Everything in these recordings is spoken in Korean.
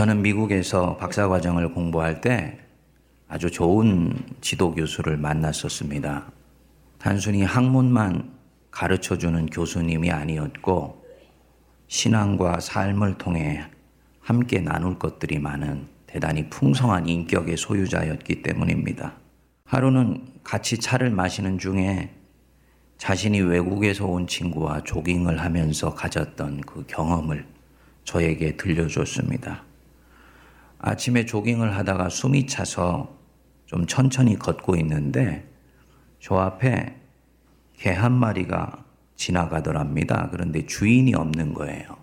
저는 미국에서 박사 과정을 공부할 때 아주 좋은 지도 교수를 만났었습니다. 단순히 학문만 가르쳐 주는 교수님이 아니었고 신앙과 삶을 통해 함께 나눌 것들이 많은 대단히 풍성한 인격의 소유자였기 때문입니다. 하루는 같이 차를 마시는 중에 자신이 외국에서 온 친구와 조깅을 하면서 가졌던 그 경험을 저에게 들려줬습니다. 아침에 조깅을 하다가 숨이 차서 좀 천천히 걷고 있는데 저 앞에 개 한 마리가 지나가더랍니다. 그런데 주인이 없는 거예요.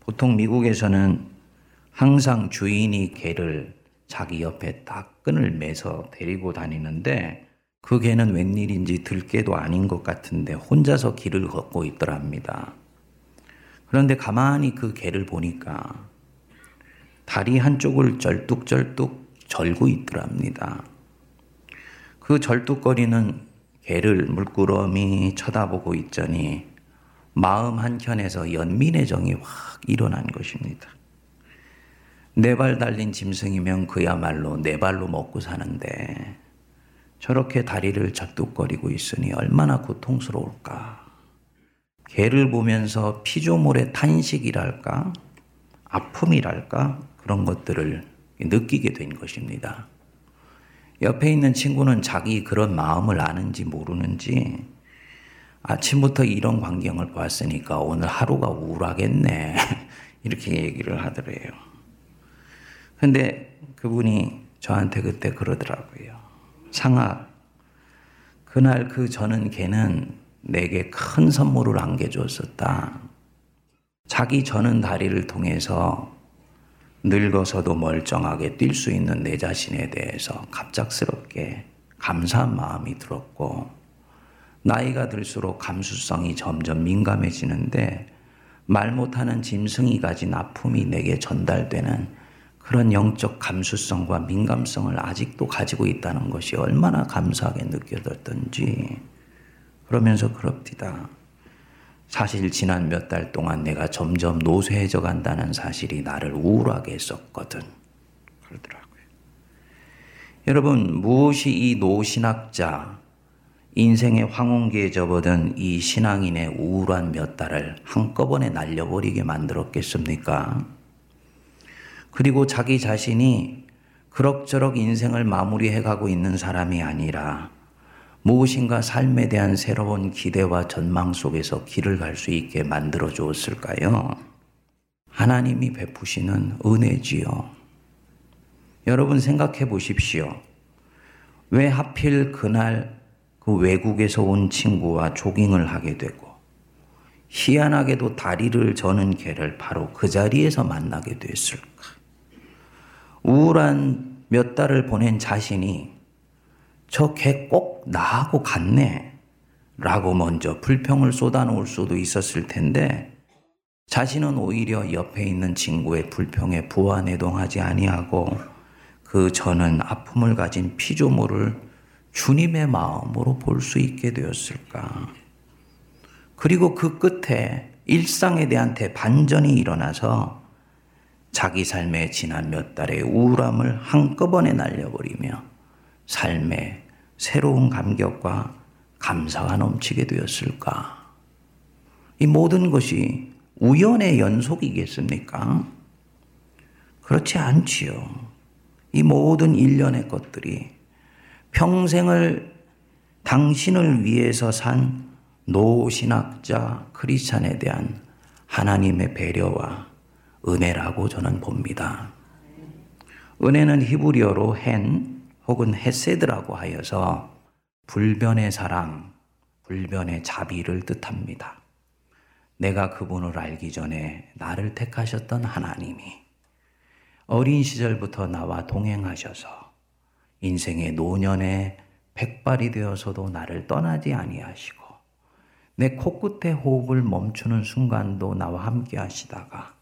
보통 미국에서는 항상 주인이 개를 자기 옆에 딱 끈을 매서 데리고 다니는데 그 개는 웬일인지 들개도 아닌 것 같은데 혼자서 길을 걷고 있더랍니다. 그런데 가만히 그 개를 보니까 다리 한쪽을 절뚝절뚝 절고 있더랍니다. 그 절뚝거리는 개를 물끄러미 쳐다보고 있자니 마음 한켠에서 연민의 정이 확 일어난 것입니다. 네 발 달린 짐승이면 그야말로 네 발로 먹고 사는데 저렇게 다리를 절뚝거리고 있으니 얼마나 고통스러울까. 개를 보면서 피조물의 탄식이랄까, 아픔이랄까, 그런 것들을 느끼게 된 것입니다. 옆에 있는 친구는 자기 그런 마음을 아는지 모르는지 아침부터 이런 광경을 보았으니까 오늘 하루가 우울하겠네. 이렇게 얘기를 하더래요. 근데 그분이 저한테 그때 그러더라고요. 상아, 그날 그 저는 걔는 내게 큰 선물을 안겨주었었다. 자기 저는 다리를 통해서 늙어서도 멀쩡하게 뛸 수 있는 내 자신에 대해서 갑작스럽게 감사한 마음이 들었고, 나이가 들수록 감수성이 점점 민감해지는데, 말 못하는 짐승이 가진 아픔이 내게 전달되는 그런 영적 감수성과 민감성을 아직도 가지고 있다는 것이 얼마나 감사하게 느껴졌던지, 그러면서 그럽디다. 사실 지난 몇 달 동안 내가 점점 노쇠해져 간다는 사실이 나를 우울하게 했었거든. 그러더라고요. 여러분, 무엇이 이 노신학자, 인생의 황혼기에 접어든 이 신앙인의 우울한 몇 달을 한꺼번에 날려버리게 만들었겠습니까? 그리고 자기 자신이 그럭저럭 인생을 마무리해 가고 있는 사람이 아니라 무엇인가 삶에 대한 새로운 기대와 전망 속에서 길을 갈 수 있게 만들어 주었을까요? 하나님이 베푸시는 은혜지요. 여러분 생각해 보십시오. 왜 하필 그날 그 외국에서 온 친구와 조깅을 하게 되고 희한하게도 다리를 저는 개를 바로 그 자리에서 만나게 됐을까? 우울한 몇 달을 보낸 자신이 저 개 꼭 나하고 같네. 라고 먼저 불평을 쏟아놓을 수도 있었을 텐데 자신은 오히려 옆에 있는 친구의 불평에 부안해동하지 아니하고 그 저는 아픔을 가진 피조물을 주님의 마음으로 볼 수 있게 되었을까? 그리고 그 끝에 일상에 대한 대반전이 일어나서 자기 삶의 지난 몇 달의 우울함을 한꺼번에 날려버리며 삶의 새로운 감격과 감사가 넘치게 되었을까? 이 모든 것이 우연의 연속이겠습니까? 그렇지 않지요. 이 모든 일련의 것들이 평생을 당신을 위해서 산 노신학자 크리스찬에 대한 하나님의 배려와 은혜라고 저는 봅니다. 은혜는 히브리어로 헨, 혹은 헤세드라고 하여서 불변의 사랑, 불변의 자비를 뜻합니다. 내가 그분을 알기 전에 나를 택하셨던 하나님이 어린 시절부터 나와 동행하셔서 인생의 노년에 백발이 되어서도 나를 떠나지 아니하시고 내 코끝에 호흡을 멈추는 순간도 나와 함께 하시다가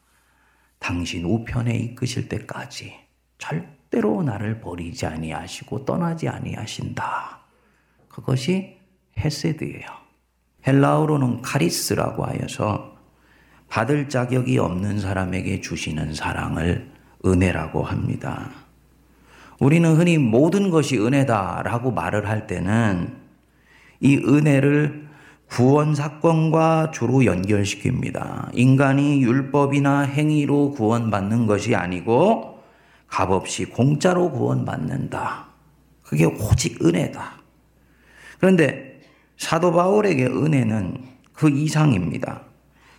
당신 우편에 이끄실 때까지 절 때로 나를 버리지 아니하시고 떠나지 아니하신다. 그것이 헤세드예요. 헬라어로는 카리스라고 하여서 받을 자격이 없는 사람에게 주시는 사랑을 은혜라고 합니다. 우리는 흔히 모든 것이 은혜다라고 말을 할 때는 이 은혜를 구원 사건과 주로 연결시킵니다. 인간이 율법이나 행위로 구원받는 것이 아니고 값없이 공짜로 구원받는다. 그게 오직 은혜다. 그런데 사도 바울에게 은혜는 그 이상입니다.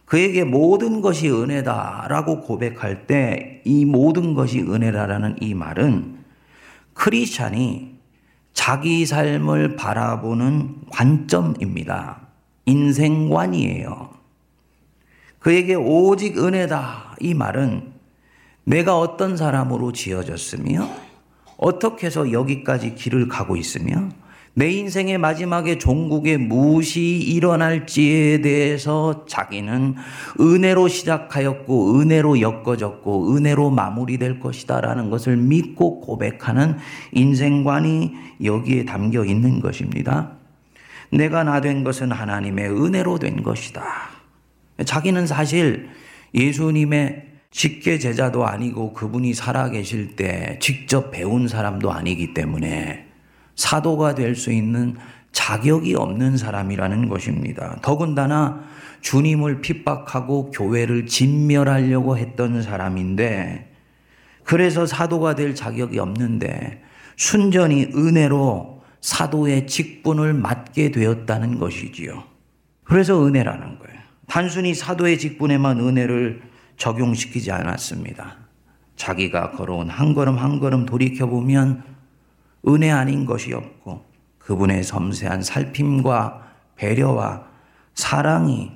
그에게 모든 것이 은혜다라고 고백할 때 이 모든 것이 은혜라라는 이 말은 크리스찬이 자기 삶을 바라보는 관점입니다. 인생관이에요. 그에게 오직 은혜다. 이 말은 내가 어떤 사람으로 지어졌으며 어떻게 해서 여기까지 길을 가고 있으며 내 인생의 마지막에 종국에 무엇이 일어날지에 대해서 자기는 은혜로 시작하였고 은혜로 엮어졌고 은혜로 마무리될 것이다라는 것을 믿고 고백하는 인생관이 여기에 담겨 있는 것입니다. 내가 나 된 것은 하나님의 은혜로 된 것이다. 자기는 사실 예수님의 직계 제자도 아니고 그분이 살아계실 때 직접 배운 사람도 아니기 때문에 사도가 될 수 있는 자격이 없는 사람이라는 것입니다. 더군다나 주님을 핍박하고 교회를 진멸하려고 했던 사람인데 그래서 사도가 될 자격이 없는데 순전히 은혜로 사도의 직분을 맡게 되었다는 것이지요. 그래서 은혜라는 거예요. 단순히 사도의 직분에만 은혜를 적용시키지 않았습니다. 자기가 걸어온 한 걸음 한 걸음 돌이켜보면 은혜 아닌 것이 없고 그분의 섬세한 살핌과 배려와 사랑이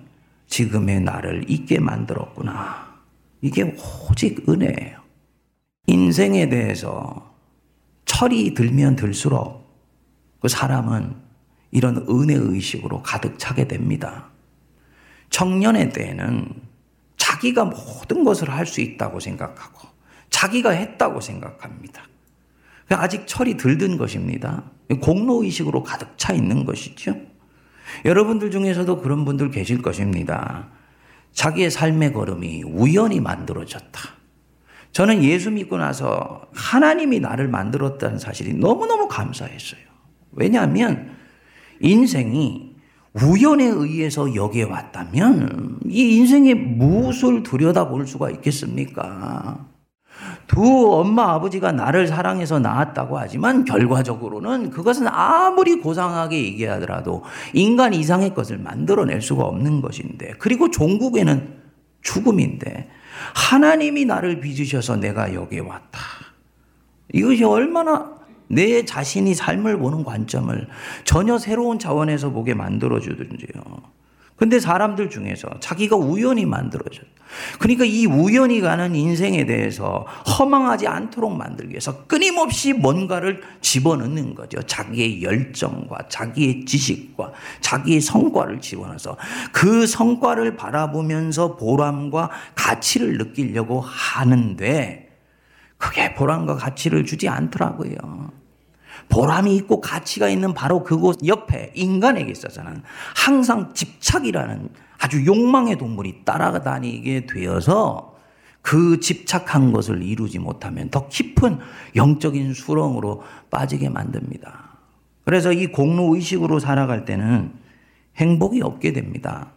지금의 나를 있게 만들었구나. 이게 오직 은혜예요. 인생에 대해서 철이 들면 들수록 그 사람은 이런 은혜 의식으로 가득 차게 됩니다. 청년의 때에는 자기가 모든 것을 할 수 있다고 생각하고 자기가 했다고 생각합니다. 아직 철이 들든 것입니다. 공로의식으로 가득 차 있는 것이죠. 여러분들 중에서도 그런 분들 계실 것입니다. 자기의 삶의 걸음이 우연히 만들어졌다. 저는 예수 믿고 나서 하나님이 나를 만들었다는 사실이 너무너무 감사했어요. 왜냐하면 인생이 우연에 의해서 여기에 왔다면 이 인생의 무엇을 들여다볼 수가 있겠습니까? 두 엄마 아버지가 나를 사랑해서 낳았다고 하지만 결과적으로는 그것은 아무리 고상하게 얘기하더라도 인간 이상의 것을 만들어낼 수가 없는 것인데 그리고 종국에는 죽음인데 하나님이 나를 빚으셔서 내가 여기에 왔다. 이것이 얼마나 내 자신이 삶을 보는 관점을 전혀 새로운 차원에서 보게 만들어주든지요. 근데 사람들 중에서 자기가 우연히 만들어져. 그러니까 이 우연히 가는 인생에 대해서 허망하지 않도록 만들기 위해서 끊임없이 뭔가를 집어넣는 거죠. 자기의 열정과 자기의 지식과 자기의 성과를 집어넣어서 그 성과를 바라보면서 보람과 가치를 느끼려고 하는데 그게 보람과 가치를 주지 않더라고요. 보람이 있고 가치가 있는 바로 그곳 옆에 인간에게 있어서는 항상 집착이라는 아주 욕망의 동물이 따라다니게 되어서 그 집착한 것을 이루지 못하면 더 깊은 영적인 수렁으로 빠지게 만듭니다. 그래서 이 공로 의식으로 살아갈 때는 행복이 없게 됩니다.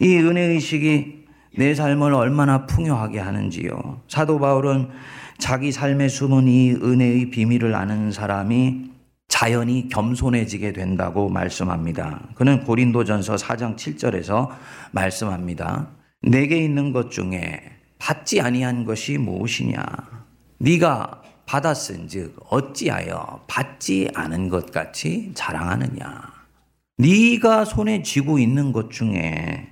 이 은혜 의식이 내 삶을 얼마나 풍요하게 하는지요. 사도 바울은 자기 삶에 숨은 이 은혜의 비밀을 아는 사람이 자연히 겸손해지게 된다고 말씀합니다. 그는 고린도전서 4장 7절에서 말씀합니다. 내게 있는 것 중에 받지 아니한 것이 무엇이냐? 네가 받았은즉 어찌하여 받지 않은 것 같이 자랑하느냐? 네가 손에 쥐고 있는 것 중에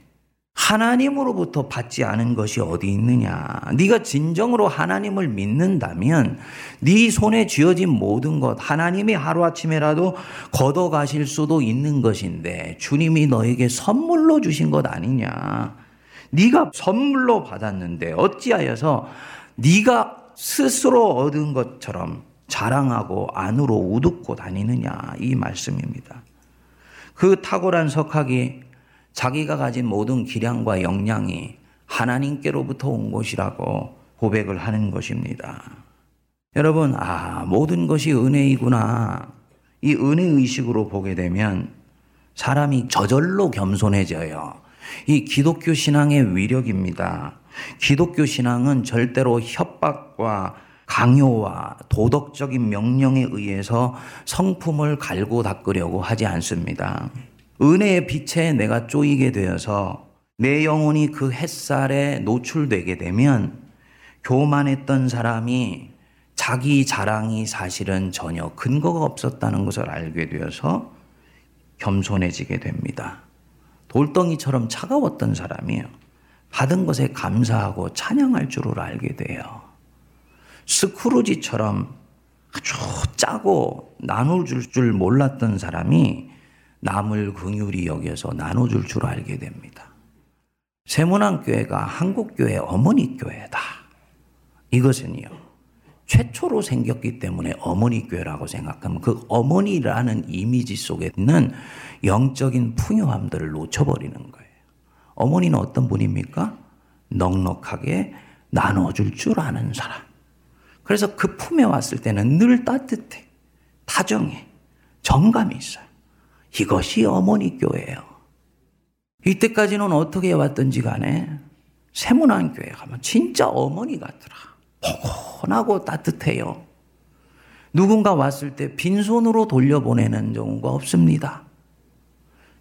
하나님으로부터 받지 않은 것이 어디 있느냐? 네가 진정으로 하나님을 믿는다면 네 손에 쥐어진 모든 것 하나님이 하루아침에라도 걷어 가실 수도 있는 것인데 주님이 너에게 선물로 주신 것 아니냐? 네가 선물로 받았는데 어찌하여서 네가 스스로 얻은 것처럼 자랑하고 안으로 우습고 다니느냐 이 말씀입니다. 그 탁월한 석학이 자기가 가진 모든 기량과 역량이 하나님께로부터 온 것이라고 고백을 하는 것입니다. 여러분, 아, 모든 것이 은혜이구나. 이 은혜 의식으로 보게 되면 사람이 저절로 겸손해져요. 이 기독교 신앙의 위력입니다. 기독교 신앙은 절대로 협박과 강요와 도덕적인 명령에 의해서 성품을 갈고 닦으려고 하지 않습니다. 은혜의 빛에 내가 쪼이게 되어서 내 영혼이 그 햇살에 노출되게 되면 교만했던 사람이 자기 자랑이 사실은 전혀 근거가 없었다는 것을 알게 되어서 겸손해지게 됩니다. 돌덩이처럼 차가웠던 사람이에요. 받은 것에 감사하고 찬양할 줄을 알게 돼요. 스크루지처럼 아주 짜고 나눠줄 줄 몰랐던 사람이 남을 긍휼히 여겨서 나눠줄 줄 알게 됩니다. 세문안교회가 한국교회 어머니 교회다. 이것은요. 최초로 생겼기 때문에 어머니 교회라고 생각하면 그 어머니라는 이미지 속에 있는 영적인 풍요함들을 놓쳐버리는 거예요. 어머니는 어떤 분입니까? 넉넉하게 나눠줄 줄 아는 사람. 그래서 그 품에 왔을 때는 늘 따뜻해, 다정해, 정감이 있어요. 이것이 어머니 교회예요. 이때까지는 어떻게 왔든지 간에 세문안 교회 가면 진짜 어머니 같더라. 포근하고 따뜻해요. 누군가 왔을 때 빈손으로 돌려보내는 경우가 없습니다.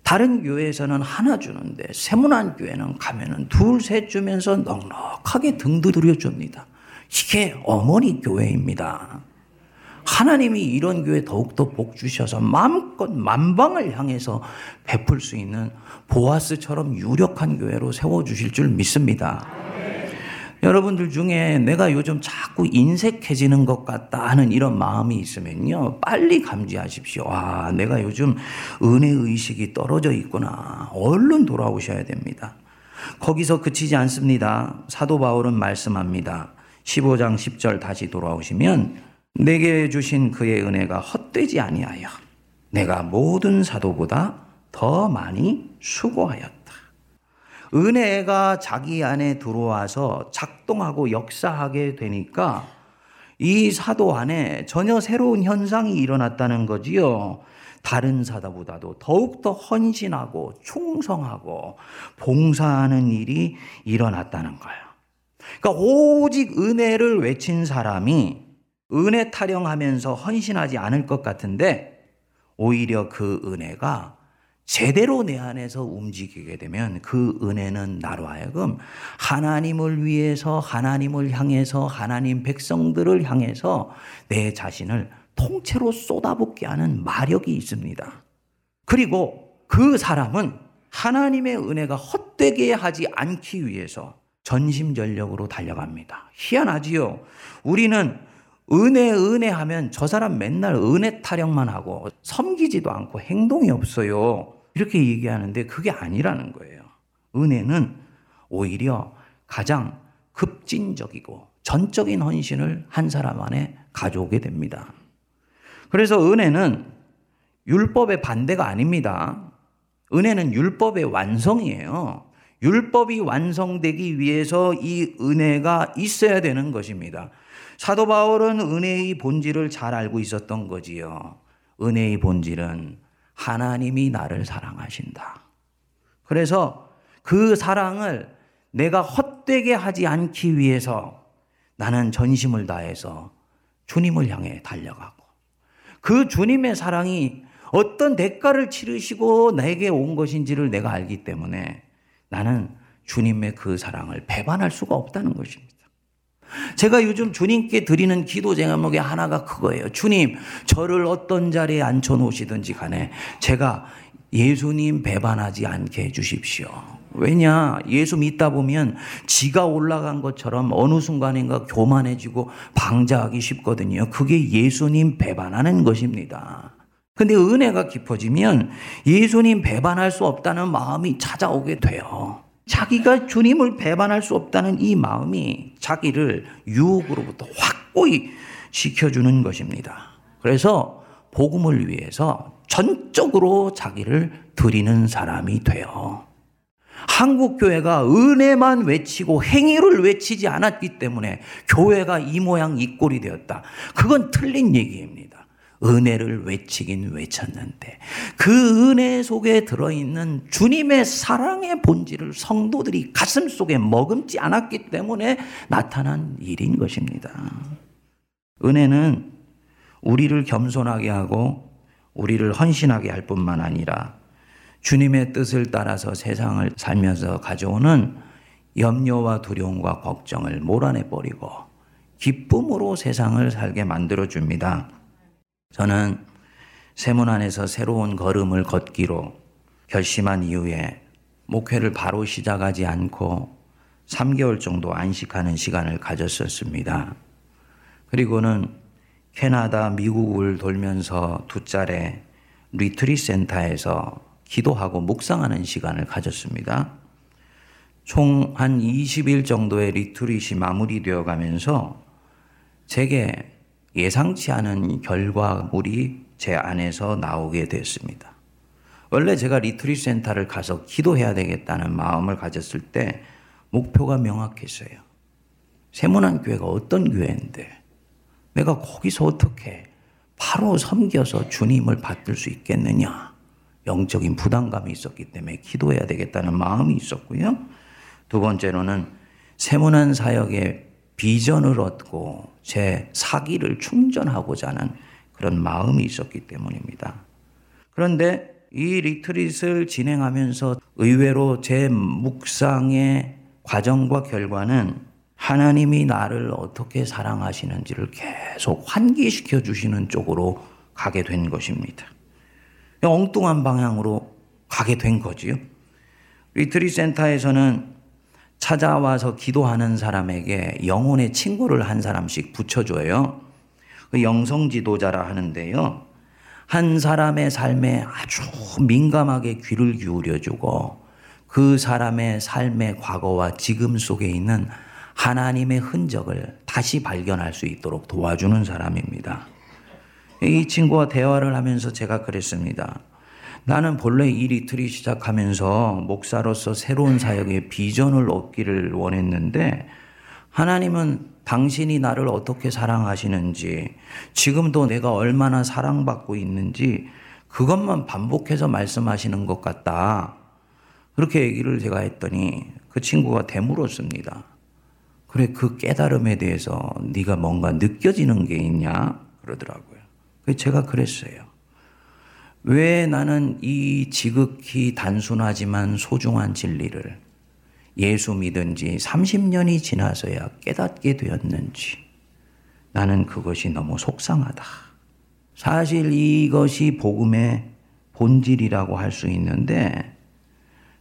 다른 교회에서는 하나 주는데 세문안 교회는 가면은 둘, 셋 주면서 넉넉하게 등 두드려 줍니다. 이게 어머니 교회입니다. 하나님이 이런 교회 더욱더 복 주셔서 마음껏 만방을 향해서 베풀 수 있는 보아스처럼 유력한 교회로 세워 주실 줄 믿습니다. 여러분들 중에 내가 요즘 자꾸 인색해지는 것 같다 하는 이런 마음이 있으면요. 빨리 감지하십시오. 아, 내가 요즘 은혜 의식이 떨어져 있구나. 얼른 돌아오셔야 됩니다. 거기서 그치지 않습니다. 사도 바울은 말씀합니다. 15장 10절 다시 돌아오시면 내게 주신 그의 은혜가 헛되지 아니하여 내가 모든 사도보다 더 많이 수고하였다. 은혜가 자기 안에 들어와서 작동하고 역사하게 되니까 이 사도 안에 전혀 새로운 현상이 일어났다는 거지요. 다른 사도보다도 더욱더 헌신하고 충성하고 봉사하는 일이 일어났다는 거예요. 그러니까 오직 은혜를 외친 사람이 은혜 타령하면서 헌신하지 않을 것 같은데 오히려 그 은혜가 제대로 내 안에서 움직이게 되면 그 은혜는 나로 하여금 하나님을 위해서 하나님을 향해서 하나님 백성들을 향해서 내 자신을 통째로 쏟아붓게 하는 마력이 있습니다. 그리고 그 사람은 하나님의 은혜가 헛되게 하지 않기 위해서 전심전력으로 달려갑니다. 희한하지요. 우리는 은혜, 은혜 하면 저 사람 맨날 은혜 타령만 하고 섬기지도 않고 행동이 없어요. 이렇게 얘기하는데 그게 아니라는 거예요. 은혜는 오히려 가장 급진적이고 전적인 헌신을 한 사람 안에 가져오게 됩니다. 그래서 은혜는 율법의 반대가 아닙니다. 은혜는 율법의 완성이에요. 율법이 완성되기 위해서 이 은혜가 있어야 되는 것입니다. 사도 바울은 은혜의 본질을 잘 알고 있었던 거지요. 은혜의 본질은 하나님이 나를 사랑하신다. 그래서 그 사랑을 내가 헛되게 하지 않기 위해서 나는 전심을 다해서 주님을 향해 달려가고 그 주님의 사랑이 어떤 대가를 치르시고 내게 온 것인지를 내가 알기 때문에 나는 주님의 그 사랑을 배반할 수가 없다는 것입니다. 제가 요즘 주님께 드리는 기도 제목의 하나가 그거예요. 주님, 저를 어떤 자리에 앉혀 놓으시든지 간에 제가 예수님 배반하지 않게 해주십시오. 왜냐, 예수 믿다 보면 지가 올라간 것처럼 어느 순간인가 교만해지고 방자하기 쉽거든요. 그게 예수님 배반하는 것입니다. 근데 은혜가 깊어지면 예수님 배반할 수 없다는 마음이 찾아오게 돼요. 자기가 주님을 배반할 수 없다는 이 마음이 자기를 유혹으로부터 확고히 지켜주는 것입니다. 그래서 복음을 위해서 전적으로 자기를 드리는 사람이 돼요. 한국 교회가 은혜만 외치고 행위를 외치지 않았기 때문에 교회가 이 모양 이 꼴이 되었다. 그건 틀린 얘기입니다. 은혜를 외치긴 외쳤는데 그 은혜 속에 들어있는 주님의 사랑의 본질을 성도들이 가슴 속에 머금지 않았기 때문에 나타난 일인 것입니다. 은혜는 우리를 겸손하게 하고 우리를 헌신하게 할 뿐만 아니라 주님의 뜻을 따라서 세상을 살면서 가져오는 염려와 두려움과 걱정을 몰아내 버리고 기쁨으로 세상을 살게 만들어 줍니다. 저는 세문 안에서 새로운 걸음을 걷기로 결심한 이후에 목회를 바로 시작하지 않고 3개월 정도 안식하는 시간을 가졌었습니다. 그리고는 캐나다, 미국을 돌면서 두 차례 retreat 센터에서 기도하고 묵상하는 시간을 가졌습니다. 총 한 20일 정도의 retreat이 마무리되어 가면서 제게 예상치 않은 결과물이 제 안에서 나오게 됐습니다. 원래 제가 retreat 센터를 가서 기도해야 되겠다는 마음을 가졌을 때 목표가 명확했어요. 새문안 교회가 어떤 교회인데 내가 거기서 어떻게 바로 섬겨서 주님을 받들 수 있겠느냐. 영적인 부담감이 있었기 때문에 기도해야 되겠다는 마음이 있었고요. 두 번째로는 새문안 사역의 비전을 얻고 제 사기를 충전하고자 하는 그런 마음이 있었기 때문입니다. 그런데 이 리트릿을 진행하면서 의외로 제 묵상의 과정과 결과는 하나님이 나를 어떻게 사랑하시는지를 계속 환기시켜 주시는 쪽으로 가게 된 것입니다. 엉뚱한 방향으로 가게 된 거지요. 리트릿 센터에서는 찾아와서 기도하는 사람에게 영혼의 친구를 한 사람씩 붙여줘요. 그 영성 지도자라 하는데요. 한 사람의 삶에 아주 민감하게 귀를 기울여주고 그 사람의 삶의 과거와 지금 속에 있는 하나님의 흔적을 다시 발견할 수 있도록 도와주는 사람입니다. 이 친구와 대화를 하면서 제가 그랬습니다. 나는 본래 이 retreat 시작하면서 목사로서 새로운 사역의 비전을 얻기를 원했는데 하나님은 당신이 나를 어떻게 사랑하시는지 지금도 내가 얼마나 사랑받고 있는지 그것만 반복해서 말씀하시는 것 같다. 그렇게 얘기를 제가 했더니 그 친구가 되물었습니다. 그래 그 깨달음에 대해서 네가 뭔가 느껴지는 게 있냐 그러더라고요. 제가 그랬어요. 왜 나는 이 지극히 단순하지만 소중한 진리를 예수 믿은 지 30년이 지나서야 깨닫게 되었는지 나는 그것이 너무 속상하다. 사실 이것이 복음의 본질이라고 할 수 있는데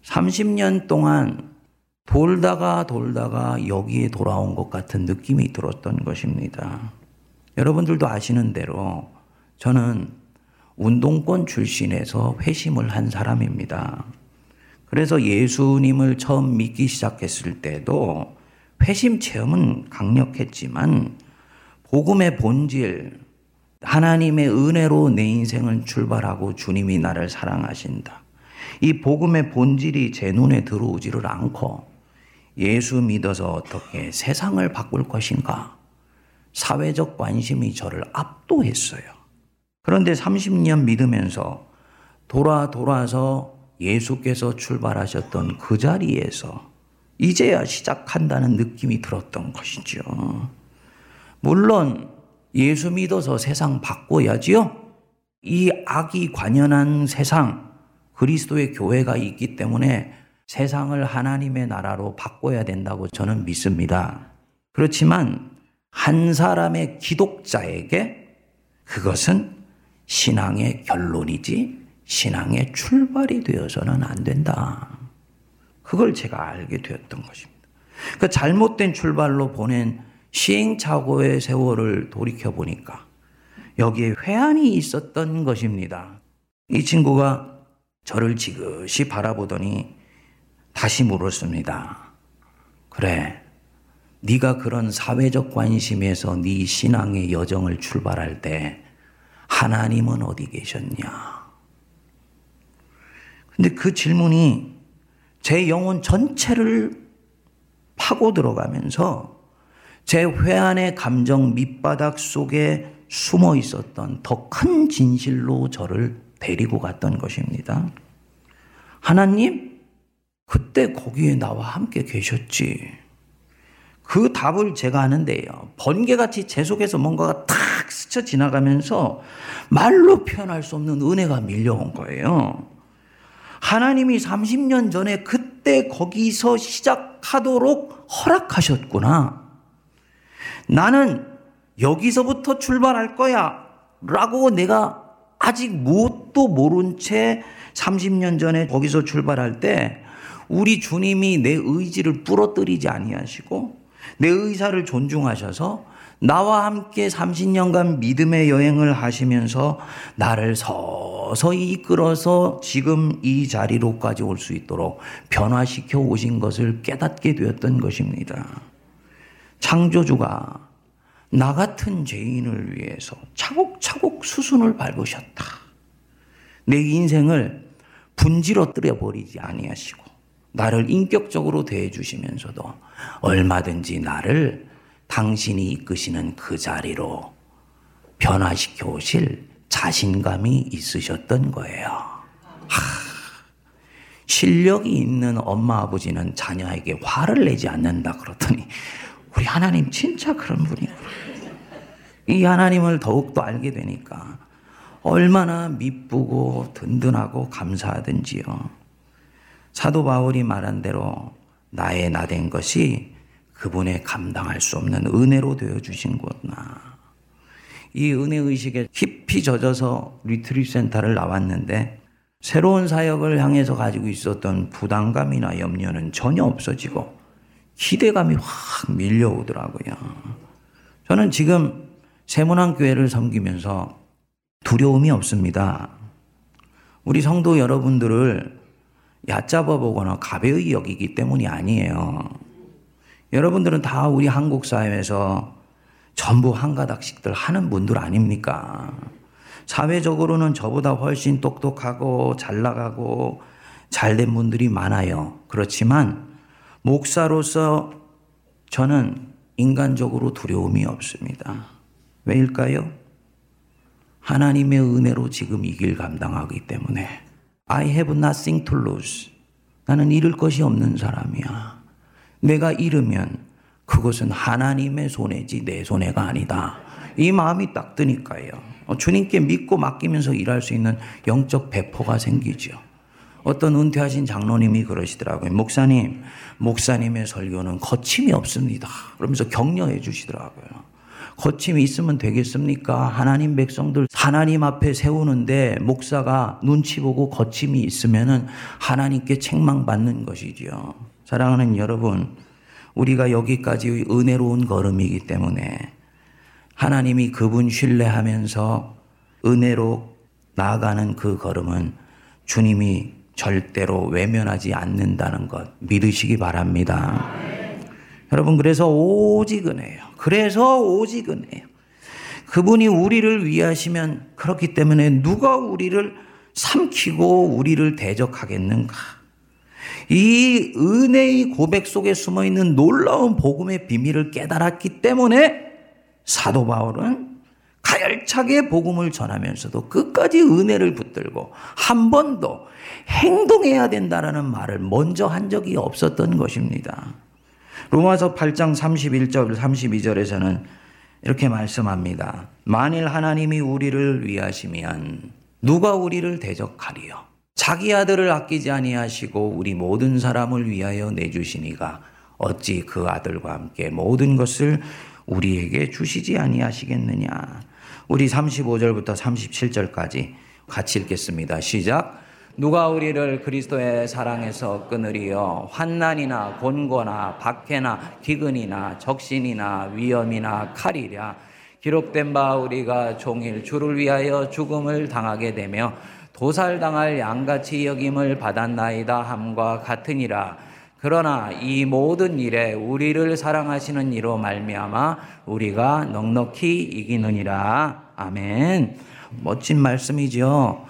30년 동안 돌다가 돌다가 여기에 돌아온 것 같은 느낌이 들었던 것입니다. 여러분들도 아시는 대로 저는 운동권 출신에서 회심을 한 사람입니다. 그래서 예수님을 처음 믿기 시작했을 때도 회심 체험은 강력했지만 복음의 본질, 하나님의 은혜로 내 인생을 출발하고 주님이 나를 사랑하신다. 이 복음의 본질이 제 눈에 들어오지를 않고 예수 믿어서 어떻게 세상을 바꿀 것인가? 사회적 관심이 저를 압도했어요. 그런데 30년 믿으면서 돌아 돌아서 예수께서 출발하셨던 그 자리에서 이제야 시작한다는 느낌이 들었던 것이죠. 물론 예수 믿어서 세상 바꿔야지요. 이 악이 관연한 세상, 그리스도의 교회가 있기 때문에 세상을 하나님의 나라로 바꿔야 된다고 저는 믿습니다. 그렇지만 한 사람의 기독자에게 그것은 신앙의 결론이지 신앙의 출발이 되어서는 안 된다. 그걸 제가 알게 되었던 것입니다. 그 잘못된 출발로 보낸 시행착오의 세월을 돌이켜 보니까 여기에 회한이 있었던 것입니다. 이 친구가 저를 지그시 바라보더니 다시 물었습니다. 그래, 네가 그런 사회적 관심에서 네 신앙의 여정을 출발할 때 하나님은 어디 계셨냐? 근데 그 질문이 제 영혼 전체를 파고 들어가면서 제 회한의 감정 밑바닥 속에 숨어 있었던 더 큰 진실로 저를 데리고 갔던 것입니다. 하나님, 그때 거기에 나와 함께 계셨지. 그 답을 제가 하는데요. 번개같이 제 속에서 뭔가가 탁 스쳐 지나가면서 말로 표현할 수 없는 은혜가 밀려온 거예요. 하나님이 30년 전에 그때 거기서 시작하도록 허락하셨구나. 나는 여기서부터 출발할 거야. 라고 내가 아직 무엇도 모른 채 30년 전에 거기서 출발할 때 우리 주님이 내 의지를 부러뜨리지 아니하시고 내 의사를 존중하셔서 나와 함께 30년간 믿음의 여행을 하시면서 나를 서서히 이끌어서 지금 이 자리로까지 올 수 있도록 변화시켜 오신 것을 깨닫게 되었던 것입니다. 창조주가 나 같은 죄인을 위해서 차곡차곡 수순을 밟으셨다. 내 인생을 분지러뜨려 버리지 아니하시고 나를 인격적으로 대해 주시면서도 얼마든지 나를 당신이 이끄시는 그 자리로 변화시켜 오실 자신감이 있으셨던 거예요. 하, 실력이 있는 엄마 아버지는 자녀에게 화를 내지 않는다 그러더니 우리 하나님 진짜 그런 분이구나. 이 하나님을 더욱더 알게 되니까 얼마나 미쁘고 든든하고 감사하든지요. 사도 바울이 말한 대로 나의 나 된 것이 그분의 감당할 수 없는 은혜로 되어 주신 거구나. 이 은혜 의식에 깊이 젖어서 retreat 센터를 나왔는데 새로운 사역을 향해서 가지고 있었던 부담감이나 염려는 전혀 없어지고 기대감이 확 밀려오더라고요. 저는 지금 세문안 교회를 섬기면서 두려움이 없습니다. 우리 성도 여러분들을 얕잡아 보거나 가벼이 여기기 때문이 아니에요. 여러분들은 다 우리 한국 사회에서 전부 한 가닥씩들 하는 분들 아닙니까? 사회적으로는 저보다 훨씬 똑똑하고 잘 나가고 잘된 분들이 많아요. 그렇지만 목사로서 저는 인간적으로 두려움이 없습니다. 왜일까요? 하나님의 은혜로 지금 이 길 감당하기 때문에 I have nothing to lose. 나는 잃을 것이 없는 사람이야. 내가 잃으면 그것은 하나님의 손해지 내 손해가 아니다. 이 마음이 딱 드니까요. 어, 주님께 믿고 맡기면서 일할 수 있는 영적 배포가 생기죠. 어떤 은퇴하신 장로님이 그러시더라고요. 목사님, 목사님의 설교는 거침이 없습니다. 그러면서 격려해 주시더라고요. 거침이 있으면 되겠습니까? 하나님 백성들 하나님 앞에 세우는데 목사가 눈치 보고 거침이 있으면은 하나님께 책망받는 것이지요. 사랑하는 여러분, 우리가 여기까지 은혜로운 걸음이기 때문에 하나님이 그분 신뢰하면서 은혜로 나아가는 그 걸음은 주님이 절대로 외면하지 않는다는 것 믿으시기 바랍니다. 여러분, 그래서 오직 은혜예요. 그래서 오직 은혜예요. 그분이 우리를 위하시면 그렇기 때문에 누가 우리를 삼키고 우리를 대적하겠는가? 이 은혜의 고백 속에 숨어 있는 놀라운 복음의 비밀을 깨달았기 때문에 사도 바울은 가열차게 복음을 전하면서도 끝까지 은혜를 붙들고 한 번도 행동해야 된다라는 말을 먼저 한 적이 없었던 것입니다. 로마서 8장 31절 32절에서는 이렇게 말씀합니다. 만일 하나님이 우리를 위하시면 누가 우리를 대적하리요? 자기 아들을 아끼지 아니하시고 우리 모든 사람을 위하여 내주시니가 어찌 그 아들과 함께 모든 것을 우리에게 주시지 아니하시겠느냐? 우리 35절부터 37절까지 같이 읽겠습니다. 시작. 누가 우리를 그리스도의 사랑에서 끊으리요 환난이나 곤고나 박해나 기근이나 적신이나 위험이나 칼이랴 기록된 바 우리가 종일 주를 위하여 죽음을 당하게 되며 도살당할 양같이 여김을 받았나이다 함과 같으니라 그러나 이 모든 일에 우리를 사랑하시는 이로 말미암아 우리가 넉넉히 이기느니라 아멘 멋진 말씀이죠.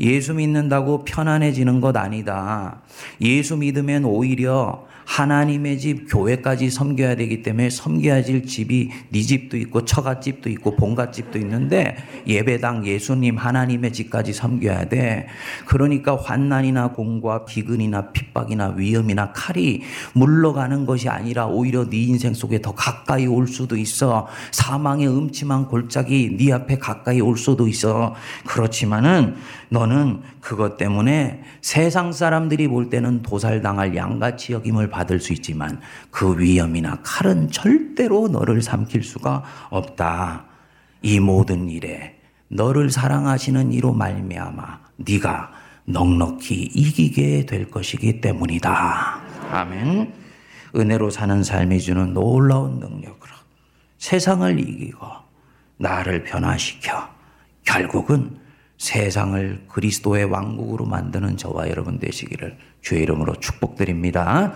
예수 믿는다고 편안해지는 것 아니다. 예수 믿으면 오히려 하나님의 집 교회까지 섬겨야 되기 때문에 섬겨야 질 집이 네 집도 있고 처갓집도 있고 본갓집도 있는데 예배당 예수님 하나님의 집까지 섬겨야 돼. 그러니까 환난이나 공과 기근이나 핍박이나 위험이나 칼이 물러가는 것이 아니라 오히려 네 인생 속에 더 가까이 올 수도 있어. 사망의 음침한 골짜기 네 앞에 가까이 올 수도 있어. 그렇지만은 너는 그것 때문에 세상 사람들이 볼 때는 도살당할 양같이 여김을 받을 수 있지만 그 위험이나 칼은 절대로 너를 삼킬 수가 없다. 이 모든 일에 너를 사랑하시는 이로 말미암아 네가 넉넉히 이기게 될 것이기 때문이다. 아멘. 은혜로 사는 삶이 주는 놀라운 능력으로 세상을 이기고 나를 변화시켜 결국은 세상을 그리스도의 왕국으로 만드는 저와 여러분 되시기를 주의 이름으로 축복드립니다.